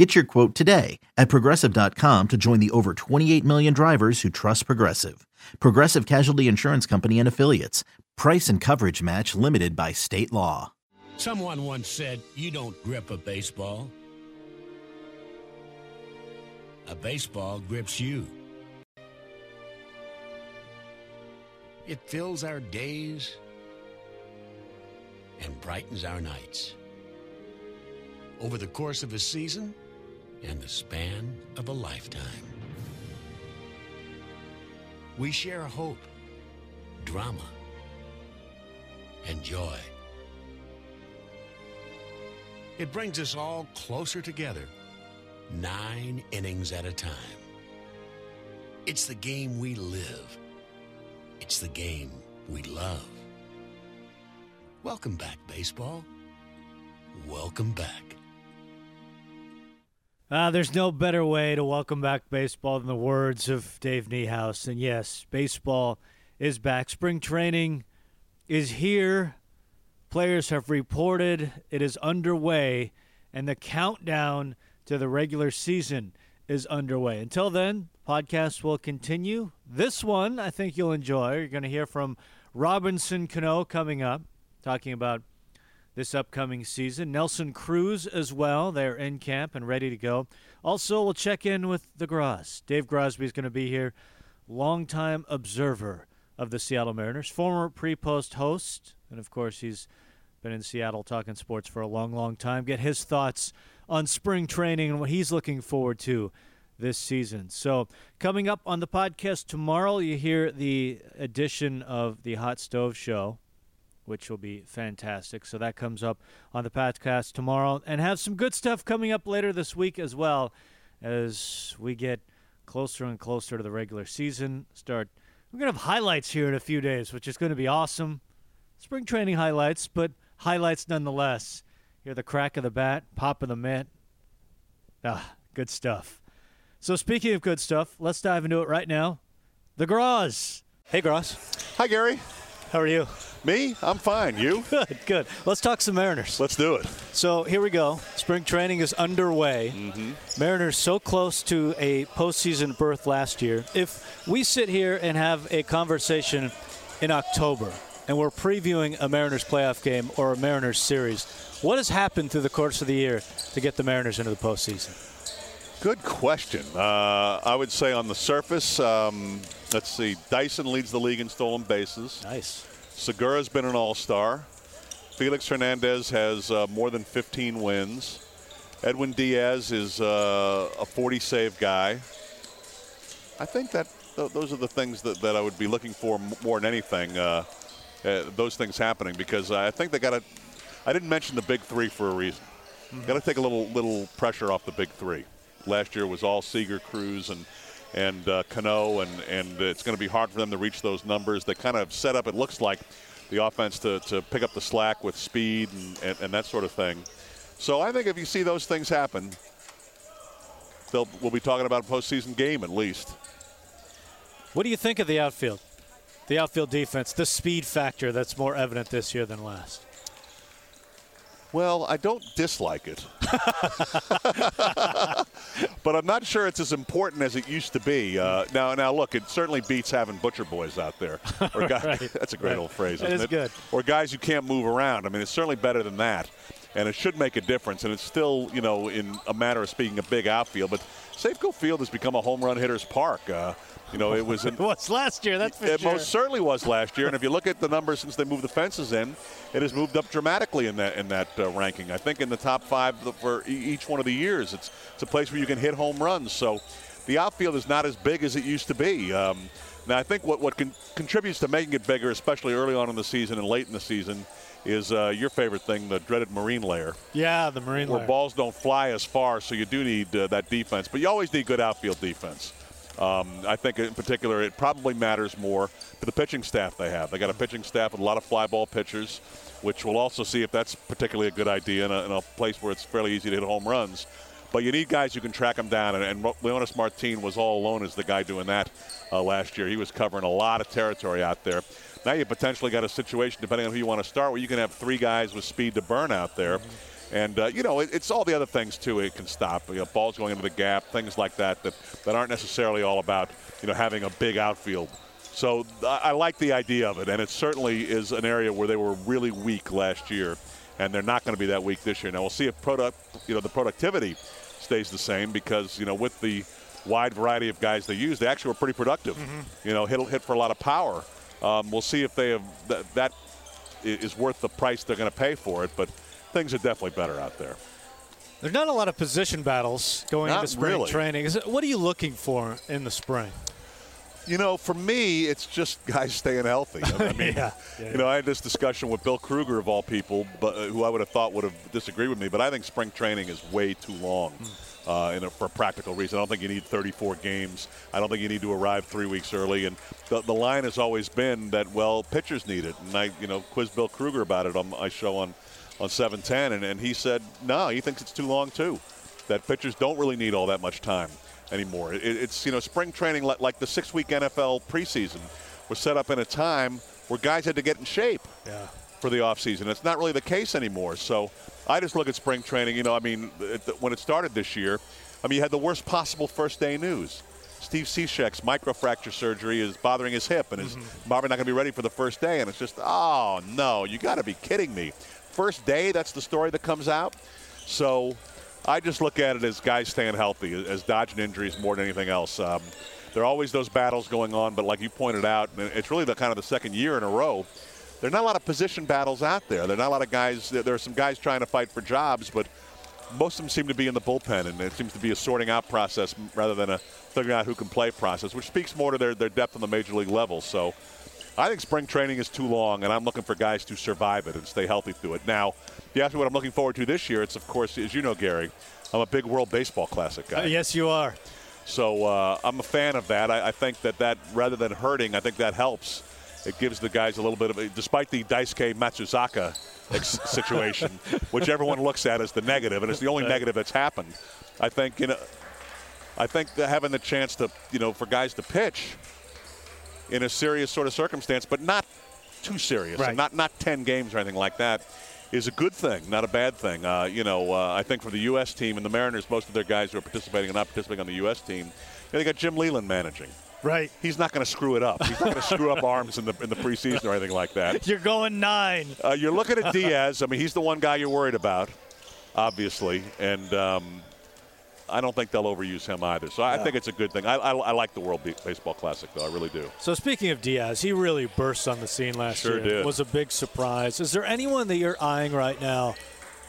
Get your quote today at progressive.com to join the over 28 million drivers who trust Progressive. Progressive Casualty Insurance Company and Affiliates. Price and coverage match limited by state law. Someone once said, You don't grip a baseball, a baseball grips you. It fills our days and brightens our nights. Over the course of a season and the span of a lifetime. We share hope, drama, and joy. It brings us all closer together, nine innings at a time. It's the game we live. It's the game we love. Welcome back, baseball. Welcome back. Uh, there's no better way to welcome back baseball than the words of Dave Niehaus. And yes, baseball is back. Spring training is here. Players have reported it is underway, and the countdown to the regular season is underway. Until then, podcasts will continue. This one I think you'll enjoy. You're going to hear from Robinson Cano coming up, talking about this upcoming season. Nelson Cruz as well. They're in camp and ready to go. Also, we'll check in with the Gros. Dave Grosby is going to be here, longtime observer of the Seattle Mariners, former pre-post host, and of course he's been in Seattle talking sports for a long, long time. Get his thoughts on spring training and what he's looking forward to this season. So, coming up on the podcast tomorrow, you hear the edition of the Hot Stove Show which will be fantastic. So that comes up on the podcast tomorrow, and have some good stuff coming up later this week as well, as we get closer and closer to the regular season. Start. We're gonna have highlights here in a few days, which is going to be awesome. Spring training highlights, but highlights nonetheless. Hear the crack of the bat, pop of the mitt. Ah, good stuff. So speaking of good stuff, let's dive into it right now. The Gros. Hey, Gros. Hi, Gary. How are you? Me? I'm fine. You? Good, good. Let's talk some Mariners. Let's do it. So here we go. Spring training is underway. Mm-hmm. Mariners so close to a postseason berth last year. If we sit here and have a conversation in October and we're previewing a Mariners playoff game or a Mariners series, what has happened through the course of the year to get the Mariners into the postseason? Good question. Uh, I would say on the surface, um, let's see, Dyson leads the league in stolen bases. Nice. Segura's been an all star. Felix Hernandez has uh, more than 15 wins. Edwin Diaz is uh, a 40 save guy. I think that th- those are the things that, that I would be looking for more than anything. Uh, uh those things happening because I think they got to. I didn't mention the big three for a reason. Mm-hmm. Got to take a little little pressure off the big three. Last year was all Seager, Cruz, and and uh, Cano, and and it's going to be hard for them to reach those numbers. They kind of set up. It looks like the offense to, to pick up the slack with speed and, and, and that sort of thing. So I think if you see those things happen, they'll we'll be talking about a postseason game at least. What do you think of the outfield? The outfield defense, the speed factor that's more evident this year than last. Well, I don't dislike it. but I'm not sure it's as important as it used to be. Uh, now, now look, it certainly beats having butcher boys out there. Or guys, right. That's a great right. old phrase, isn't it? Is it? good. Or guys who can't move around. I mean, it's certainly better than that. And it should make a difference. And it's still, you know, in a matter of speaking, a big outfield. But Safeco Field has become a home run hitter's park. Uh, you know, it was. In, it was last year. That's for it sure. most certainly was last year. And if you look at the numbers since they moved the fences in, it has moved up dramatically in that in that uh, ranking. I think in the top five for each one of the years. It's it's a place where you can hit home runs. So the outfield is not as big as it used to be. Um, now I think what what con- contributes to making it bigger, especially early on in the season and late in the season, is uh, your favorite thing, the dreaded marine layer. Yeah, the marine where layer. balls don't fly as far, so you do need uh, that defense. But you always need good outfield defense. Um, I think in particular it probably matters more to the pitching staff they have. They got a pitching staff with a lot of fly ball pitchers, which we'll also see if that's particularly a good idea in a, in a place where it's fairly easy to hit home runs. But you need guys who can track them down, and, and Leonys Martin was all alone as the guy doing that uh, last year. He was covering a lot of territory out there. Now you potentially got a situation, depending on who you want to start, where you can have three guys with speed to burn out there. Mm-hmm and, uh, you know, it, it's all the other things, too, it can stop. You know, balls going into the gap, things like that, that, that aren't necessarily all about, you know, having a big outfield. So I, I like the idea of it, and it certainly is an area where they were really weak last year, and they're not going to be that weak this year. Now we'll see if product, you know, the productivity stays the same because, you know, with the wide variety of guys they use, they actually were pretty productive. Mm-hmm. You know, hit hit for a lot of power. Um, we'll see if they have that, that is worth the price they're going to pay for it, but things are definitely better out there. There's not a lot of position battles going not into spring really. training. It, what are you looking for in the spring? You know, for me, it's just guys staying healthy. I mean, yeah. You know, I had this discussion with Bill Krueger of all people, but uh, who I would have thought would have disagreed with me. But I think spring training is way too long. Mm. Uh, a, for a practical reason. I don't think you need 34 games. I don't think you need to arrive three weeks early. And the, the line has always been that, well, pitchers need it. And I, you know, quiz Bill Krueger about it on my show on on 710, and, and he said, no, he thinks it's too long too. That pitchers don't really need all that much time anymore. It, it's you know spring training like, like the six-week NFL preseason was set up in a time where guys had to get in shape yeah. for the offseason. It's not really the case anymore. So I just look at spring training. You know, I mean, it, when it started this year, I mean, you had the worst possible first day news. Steve Cishek's microfracture surgery is bothering his hip and is mm-hmm. probably not going to be ready for the first day. And it's just, oh no, you got to be kidding me first day, that's the story that comes out. So I just look at it as guys staying healthy, as dodging injuries more than anything else. Um, there are always those battles going on, but like you pointed out, it's really the kind of the second year in a row. There are not a lot of position battles out there. There are not a lot of guys. There are some guys trying to fight for jobs, but most of them seem to be in the bullpen, and it seems to be a sorting out process rather than a figuring out who can play process, which speaks more to their, their depth on the major league level. So I think spring training is too long, and I'm looking for guys to survive it and stay healthy through it. Now, if you ask me what I'm looking forward to this year, it's, of course, as you know, Gary, I'm a big World Baseball Classic guy. Uh, yes, you are. So uh, I'm a fan of that. I, I, think that that, rather than hurting, I think that helps. It gives the guys a little bit of, a, despite the Daisuke Matsuzaka situation, which everyone looks at as the negative, and it's the only negative that's happened. I think, you know, I think having the chance to, you know, for guys to pitch – in a serious sort of circumstance, but not too serious, right. not not 10 games or anything like that, is a good thing, not a bad thing. Uh, you know, uh, I think for the U.S. team and the Mariners, most of their guys who are participating and not participating on the U.S. team, they got Jim Leyland managing. Right. He's not going to screw it up. He's not going to screw up arms in the in the preseason or anything like that. You're going nine. Uh, you're looking at Diaz. I mean, he's the one guy you're worried about, obviously, and um, I don't think they'll overuse him either. So I think it's a good thing. I, I, I, like the World Baseball Classic, though. I really do. So speaking of Diaz, he really burst on the scene last sure year. Did. Was a big surprise. Is there anyone that you're eyeing right now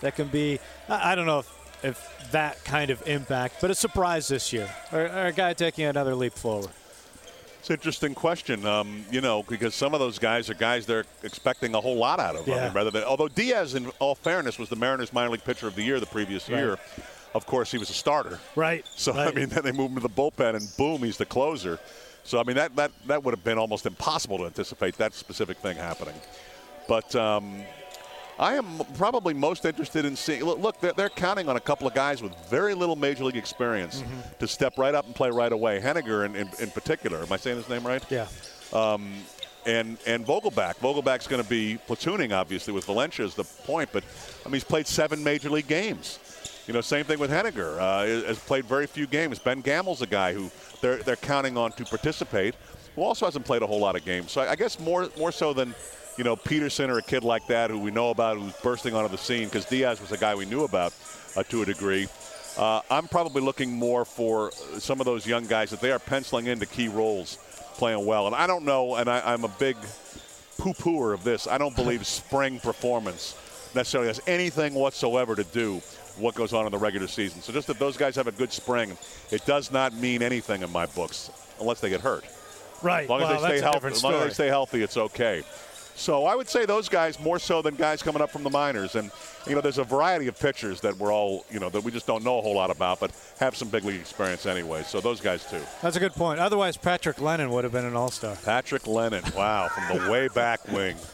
that can be? I, I don't know if, if that kind of impact, but a surprise this year, or, or a guy taking another leap forward. It's an interesting question, um, you know, because some of those guys are guys they're expecting a whole lot out of. Yeah. I mean, rather than, although Diaz, in all fairness, was the Mariners minor league pitcher of the year the previous right. year of course, he was a starter. Right. So right. I mean, then they moved him to the bullpen, and boom, he's the closer. So I mean, that that that would have been almost impossible to anticipate that specific thing happening. But um, I am probably most interested in seeing. Look, look they're, they're, counting on a couple of guys with very little major league experience mm-hmm. to step right up and play right away. Haniger, in, in, in, particular. Am I saying his name right? Yeah. Um, and and Vogelbach. Vogelbach's going to be platooning, obviously, with Valencia is the point. But I mean, he's played seven major league games. You know, same thing with Haniger. Uh, has played very few games. Ben Gamel's a guy who they're they're counting on to participate, who also hasn't played a whole lot of games. So I, I guess more more so than you know Peterson or a kid like that who we know about who's bursting onto the scene because Diaz was a guy we knew about uh, to a degree. Uh, I'm probably looking more for some of those young guys that they are penciling into key roles, playing well. And I don't know, and I, I'm a big poo-pooer of this. I don't believe spring performance necessarily has anything whatsoever to do what goes on in the regular season. So just that those guys have a good spring, it does not mean anything in my books unless they get hurt. Right. As long well, as they stay healthy, as long as they stay healthy, it's okay. So I would say those guys more so than guys coming up from the minors. And you know, there's a variety of pitchers that we're all you know that we just don't know a whole lot about, but have some big league experience anyway. So those guys too. That's a good point. Otherwise, Patrick Lennon would have been an All Star. Patrick Lennon, wow, from the way back wing.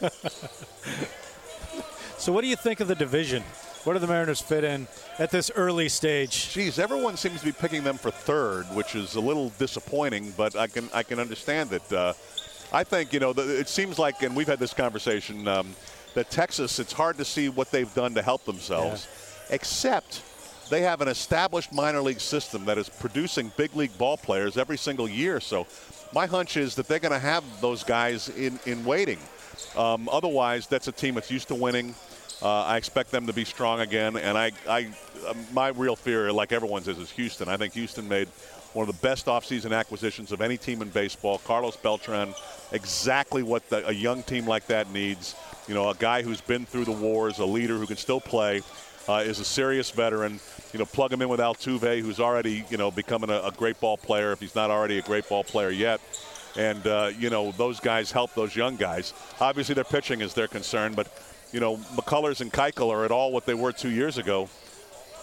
so, what do you think of the division? Where do the Mariners fit in at this early stage? Geez, everyone seems to be picking them for third, which is a little disappointing, but I can I can understand it. Uh, I think you know the, it seems like, and we've had this conversation um, that Texas. It's hard to see what they've done to help themselves, yeah. except they have an established minor league system that is producing big league ball players every single year. So my hunch is that they're going to have those guys in in waiting. Um, otherwise, that's a team that's used to winning. Uh, I expect them to be strong again, and I, I, uh, my real fear, like everyone's, is, is Houston. I think Houston made one of the best offseason acquisitions of any team in baseball. Carlos Beltran, exactly what the, a young team like that needs. You know, a guy who's been through the wars, a leader who can still play, uh, is a serious veteran. You know, plug him in with Altuve, who's already, you know, becoming a, a great ball player if he's not already a great ball player yet. And, uh, you know, those guys help those young guys. Obviously, their pitching is their concern, but you know, McCullers and Keuchel are at all what they were two years ago,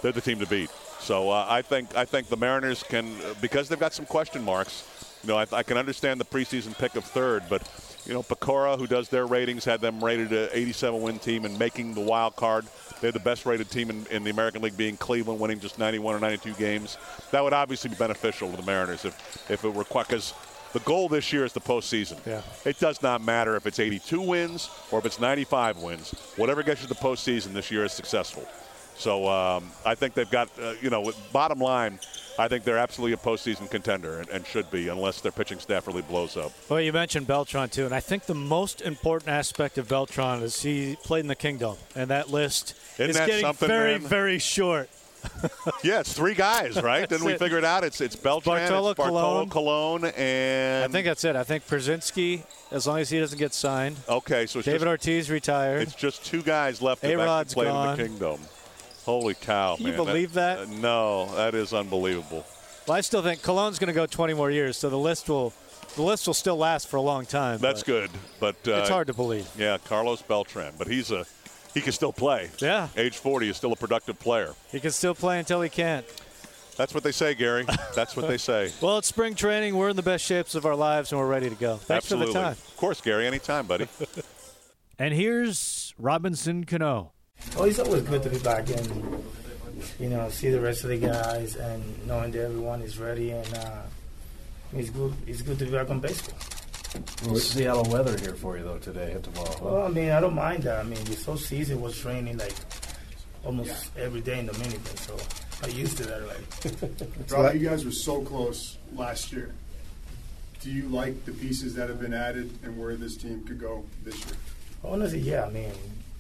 they're the team to beat. So uh, I think I think the Mariners can because they've got some question marks. You know, I, I, can understand the preseason pick of third, but you know, PECOTA, who does their ratings, had them rated an 87 win team and making the wild card. They're the best rated team in, in, the American League, being Cleveland, winning just 91 or 92 games. That would obviously be beneficial to the Mariners if if it were because the goal this year is the postseason. Yeah. It does not matter if it's 82 wins or if it's 95 wins. Whatever gets you to the postseason this year is successful. So um, I think they've got, uh, you know, bottom line, I think they're absolutely a postseason contender and, and, should be, unless their pitching staff really blows up. Well, you mentioned Beltran too, and I think the most important aspect of Beltran is he played in the Kingdom, and that list Isn't is that getting very, man? very short. yeah, it's three guys, right? Then we it. figured out it's it's Beltran, Bartolo, it's Bartolo Colon. Colon, and I think that's it. I think Pierzynski, as long as he doesn't get signed. Okay, so David just, Ortiz retired. It's just two guys left that actually played gone. in the Kingdom. Holy cow, Can man! you believe that? that? Uh, no, that is unbelievable. Well, I still think Colon's going to go 20 more years, so the list will the list will still last for a long time. That's good, but uh, it's hard to believe. Yeah, Carlos Beltran, but he's a he can still play. Yeah. Age 40 is still a productive player. He can still play until he can't. That's what they say, Gary. That's what they say. well, it's spring training. We're in the best shapes of our lives, and we're ready to go. Thanks Absolutely. for the time. Of course, Gary. Anytime, buddy. and here's Robinson Cano. Well, it's always good to be back and, you know, see the rest of the guys and knowing that everyone is ready. And uh, it's good. It's good to be back on baseball. Well, it's Seattle weather here for you though today and tomorrow. Well, I mean, I don't mind that. I mean, this whole season was raining like almost yeah. every day in Dominican, so I used to that Like, Rob, you guys were so close last year. Do you like the pieces that have been added and where this team could go this year? Honestly, yeah. I mean,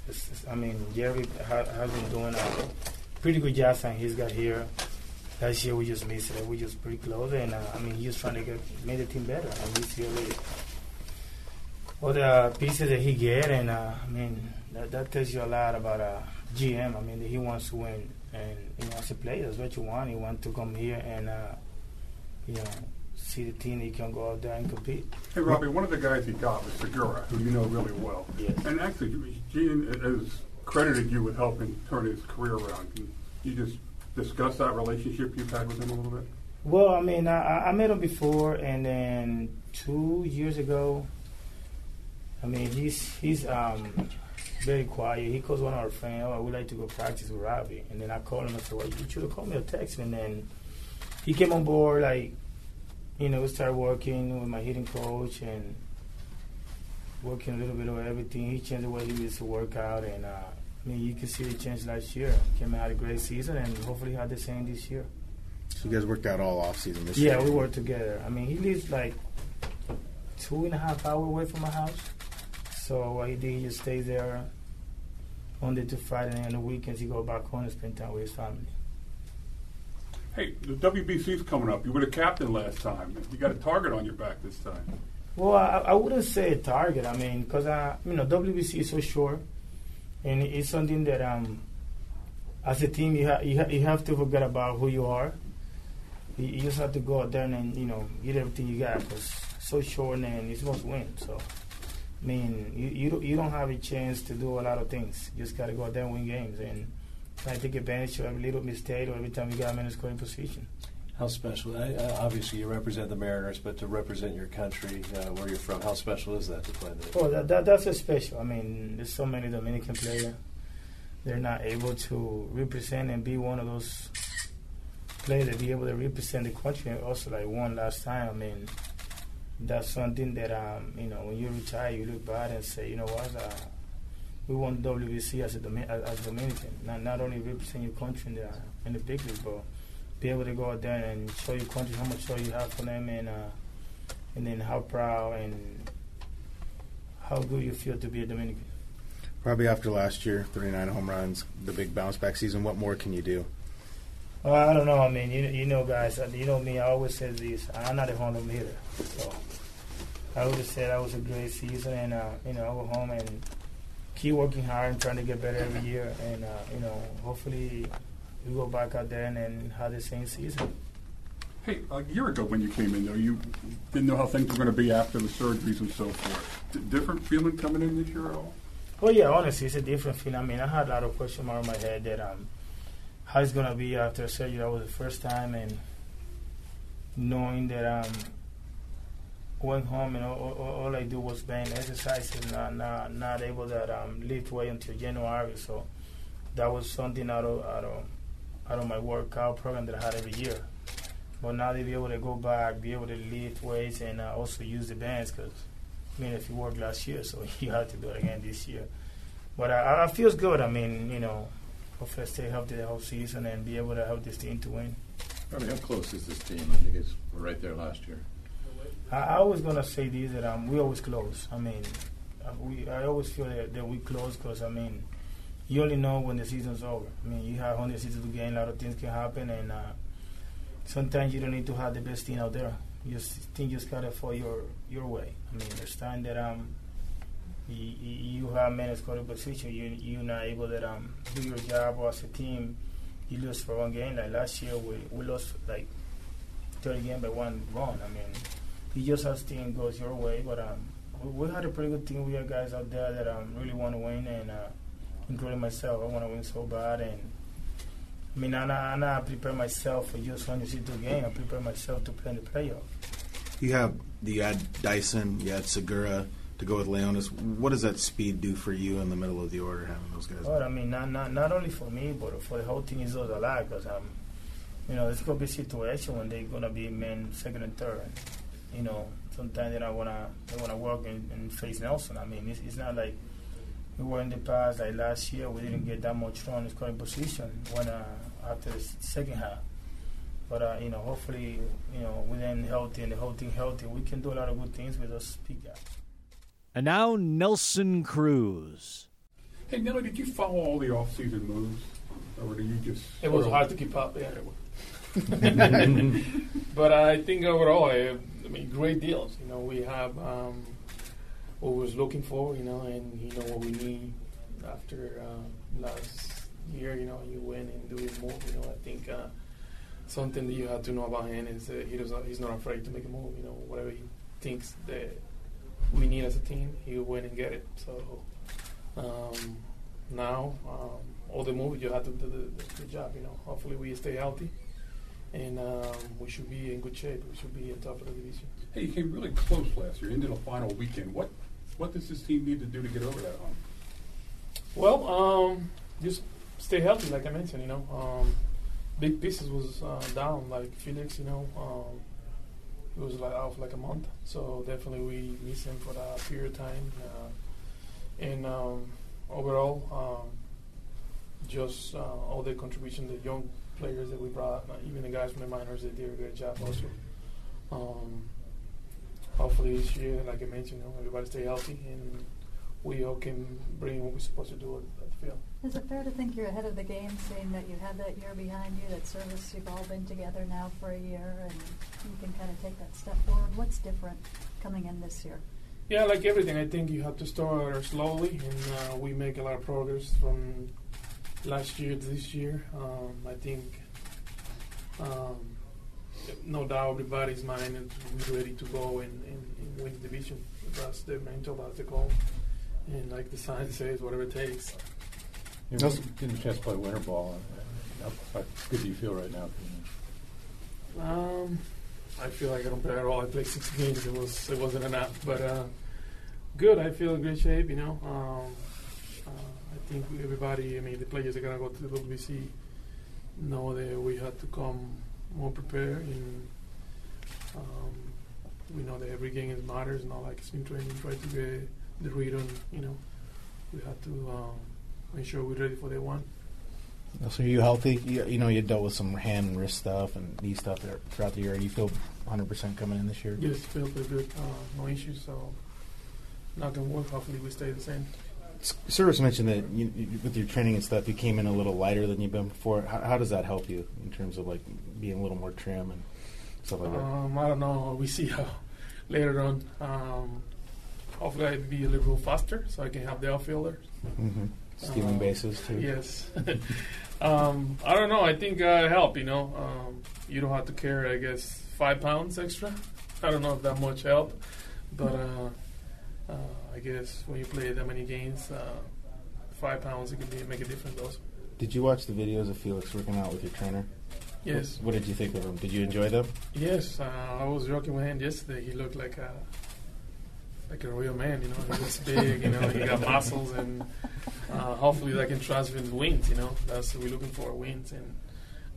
it's, it's, I mean, Jerry ha- has been doing a pretty good job saying he's got here. Last year we just missed it. We just pretty close, and uh, I mean, he's trying to get make the team better. And he's really all the pieces that he get, and uh, I mean that, that tells you a lot about a GM. I mean, he wants to win, and you know, as a player, that's what you want. You want to come here and uh, you know see the team. He can go out there and compete. Hey, Robbie, one of the guys he got was Segura, who you know really well. Yes. And actually, Jean has credited you with helping turn his career around. You just discuss that relationship you've had with him a little bit? Well, I mean, I, I met him before, and then two years ago, I mean, he's he's um, very quiet. He calls one of our friends, oh, I would like to go practice with Robbie. And then I called him and said, well, you should have called me or text. And then he came on board, like, you know, we started working with my hitting coach and working a little bit of everything. He changed the way he used to work out. And, uh, I mean, you can see the change last year. Came and had a great season, and hopefully had the same this year. So you guys worked out all off season this yeah, year? Yeah, we worked together. I mean, he lives like two and a half hours away from my house. So what he did, he just stays there Monday to Friday, and on the weekends he go back home and spend time with his family. Hey, the WBC's coming up. You were the captain last time. You got a target on your back this time. Well, I, I wouldn't say a target. I mean, because I, you know, WBC is so short, and it's something that um, as a team, you, ha- you, ha- you have to forget about who you are. You, just have to go out there and you know get everything you got because so short and it's supposed to win. So I mean, you you don't, you don't have a chance to do a lot of things. You just got to go out there and win games and try to take advantage of every little mistake or every time you got them in scoring position. How special? I, I, obviously, you represent the Mariners, but to represent your country, uh, where you're from, how special is that to play there? Oh, that, that, that's a special. I mean, there's so many Dominican players. They're not able to represent and be one of those players that be able to represent the country. And Also, like one last time. I mean, that's something that um, you know when you retire, you look back and say, you know what, uh, we won WBC as a Domin- as Dominican. Not not only represent your country in the in the big league, but be able to go out there and show your country how much love you have for them, and uh, and then how proud and how good you feel to be a Dominican. Probably after last year, 39 home runs, the big bounce back season. What more can you do? Well, I don't know. I mean, you, you know, guys, uh, you know me. I always say this. I'm not a home run hitter, so I always say that was a great season, and uh, you know, I'll go home and keep working hard and trying to get better every year, and uh, you know, hopefully we go back out there and, and have the same season. Hey, a year ago when you came in, though, you didn't know how things were going to be after the surgeries and so forth. D- different feeling coming in this year at all? Well, yeah, honestly, it's a different feeling. I mean, I had a lot of question marks in my head that um, how it's gonna be after surgery. That was the first time, and knowing that um, went home and all, all, all I do was band exercises, not not not able to um, lift weight until January. So that was something out of out of out of my workout program that I had every year. But now to be able to go back, be able to lift weights, and uh, also use the bands because I mean, if you worked last year, so you have to do it again this year. But I, I feels good. I mean, you know, hopefully I stay healthy the whole season and be able to help this team to win. Robbie, how close is this team? I think it's right there last year. I, I was gonna say this that um, we always close. I mean, uh, we I always feel that, that we close because I mean, you only know when the season's over. I mean, you have 162 games, a lot of things can happen, and uh, sometimes you don't need to have the best team out there. You just think just gotta fall your your way. I mean, understand that um you, you have in scoring position, you you're not able to um do your job as a team. You lose for one game. Like last year, we we lost like 30 games by one run. I mean, you just as team goes your way, but um we, we had a pretty good team. We had guys out there that um really want to win, and uh, including myself, I want to win so bad and. I mean, I, I, I prepare myself for just 162 game. I prepare myself to play in the playoff. You have you had Dyson, you had Segura to go with Leonys. What does that speed do for you in the middle of the order, having those guys? Well, I mean, not not not only for me, but for the whole team is also a lot Cause I'm, you know, it's gonna be a situation when they're gonna be men second and third. You know, sometimes they don't wanna they wanna work and, and face Nelson. I mean, it's, it's not like we were in the past. Like last year, we didn't get that much run in scoring position when uh, after the second half. But uh, you know, hopefully, you know, with them healthy and the whole team healthy, we can do a lot of good things with those big guys. And now Nelson Cruz. Hey, Nelly, did you follow all the off-season moves, or do you just? It was hard to keep up. Yeah. but I think overall, I, I mean, great deals. You know, we have um, what we was looking for. You know, and you know what we need after uh, last year. You know, you win and do this move. You know, I think uh, something that you have to know about him is he does he's not afraid to make a move. You know, whatever he thinks that we need as a team, he'll win and get it. So um, now, um, all the moves you have to do the, the, the job. You know, hopefully we stay healthy and um, we should be in good shape. We should be in top of the division. Hey, you came really close last year into the final weekend. What what does this team need to do to get over that hump? Well, um, just stay healthy, like I mentioned. You know, um, big pieces was uh, down, like Felix. You know, um, it was like out for like a month. So definitely we miss him for that period of time. Uh, and um, overall, um, just uh, all the contribution, the young players that we brought, even the guys from the minors, they did a great job also. Hopefully this year, like I mentioned, you know, everybody stay healthy and we all can bring what we're supposed to do at, the field. Is it fair to think you're ahead of the game, seeing that you have that year behind you, that service you've all been together now for a year, and you can kind of take that step forward? What's different coming in this year? Yeah, like everything, I think you have to start slowly, and uh, we make a lot of progress from last year to this year. Um, I think, um, no doubt, everybody's mind is ready to go and, and, and win the division that's the mental, that's the goal. And like the sign says, whatever it takes. You're getting a chance to play winter ball. How, how good do you feel right now? Um, I feel like I don't play at all. I played six games. It was it wasn't enough, but uh, good. I feel in great shape. You know, um, uh, I think everybody. I mean, the players are gonna go to the WBC know that we had to come more prepared, and um, we know that every game is matters. Not like spring training. Try to get the read on. You know, we have to um, make sure we're ready for the one. So are you healthy? You, you know, you dealt with some hand and wrist stuff and knee stuff throughout the year. You feel 100% coming in this year? Yes, feel pretty good. Uh, no issues. So, not gonna work. Hopefully, we stay the same. Servais mentioned that you, you, with your training and stuff, you came in a little lighter than you've been before. How, how does that help you in terms of like being a little more trim and stuff like that? Um, I don't know. We see how later on. Um, hopefully, I'd be a little faster so I can have the outfielder. Mm-hmm. Stealing Um, bases too. Yes. um, I don't know. I think uh, help. You know, um, you don't have to carry. I guess five pounds extra. I don't know if that much help, but uh, uh, I guess when you play that many games, uh, five pounds it can be, make a difference. Also. Did you watch the videos of Felix working out with your trainer? Yes. What, what did you think of him? Did you enjoy them? Yes, uh, I was joking with him yesterday. He looked like a like a real man. You know, he was big. You know, he got muscles, and uh, hopefully that can transfer into wins. You know, that's what we're looking for wins. And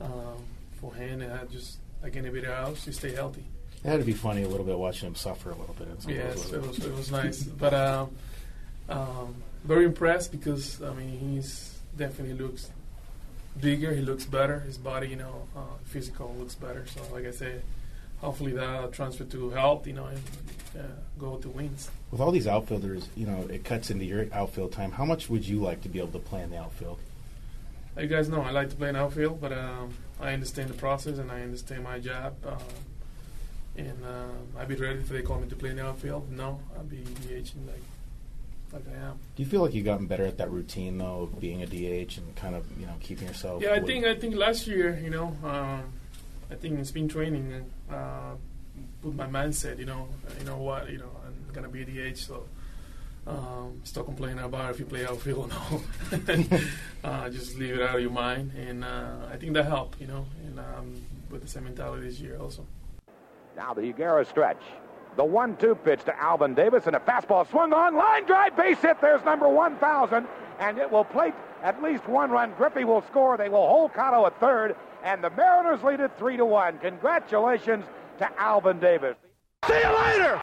um, for him, had just like anybody else, he stay healthy. It had to be funny a little bit watching him suffer a little bit. in some of those Yes, it was it was nice, but um, um, very impressed because I mean he's definitely looks bigger. He looks better. His body, you know, uh, physical looks better. So like I said, hopefully that transfer to health, you know, and uh, go to wins. With all these outfielders, you know, it cuts into your outfield time. How much would you like to be able to play in the outfield? You guys know I like to play in outfield, but um, I understand the process and I understand my job. Um, and uh, I'd be ready if they call me to play in the outfield. No, I'd be DH like like I am. Do you feel like you've gotten better at that routine though of being a DH and kind of you know keeping yourself? Yeah, I think I think last year, you know, um, I think in spring training, uh, put my mindset, you know, you know what, you know, I'm gonna be a DH, so um, stop complaining about if you play outfield or no. uh, just leave it out of your mind, and uh, I think that helped, you know, and um, with the same mentality this year also. Now the Higuera stretch. The one-two pitch to Alvin Davis and a fastball swung on. Line drive, base hit. There's number 1,000, and it will plate at least one run. Griffey will score. They will hold Cotto at third, and the Mariners lead it three to one. Congratulations to Alvin Davis. See you later.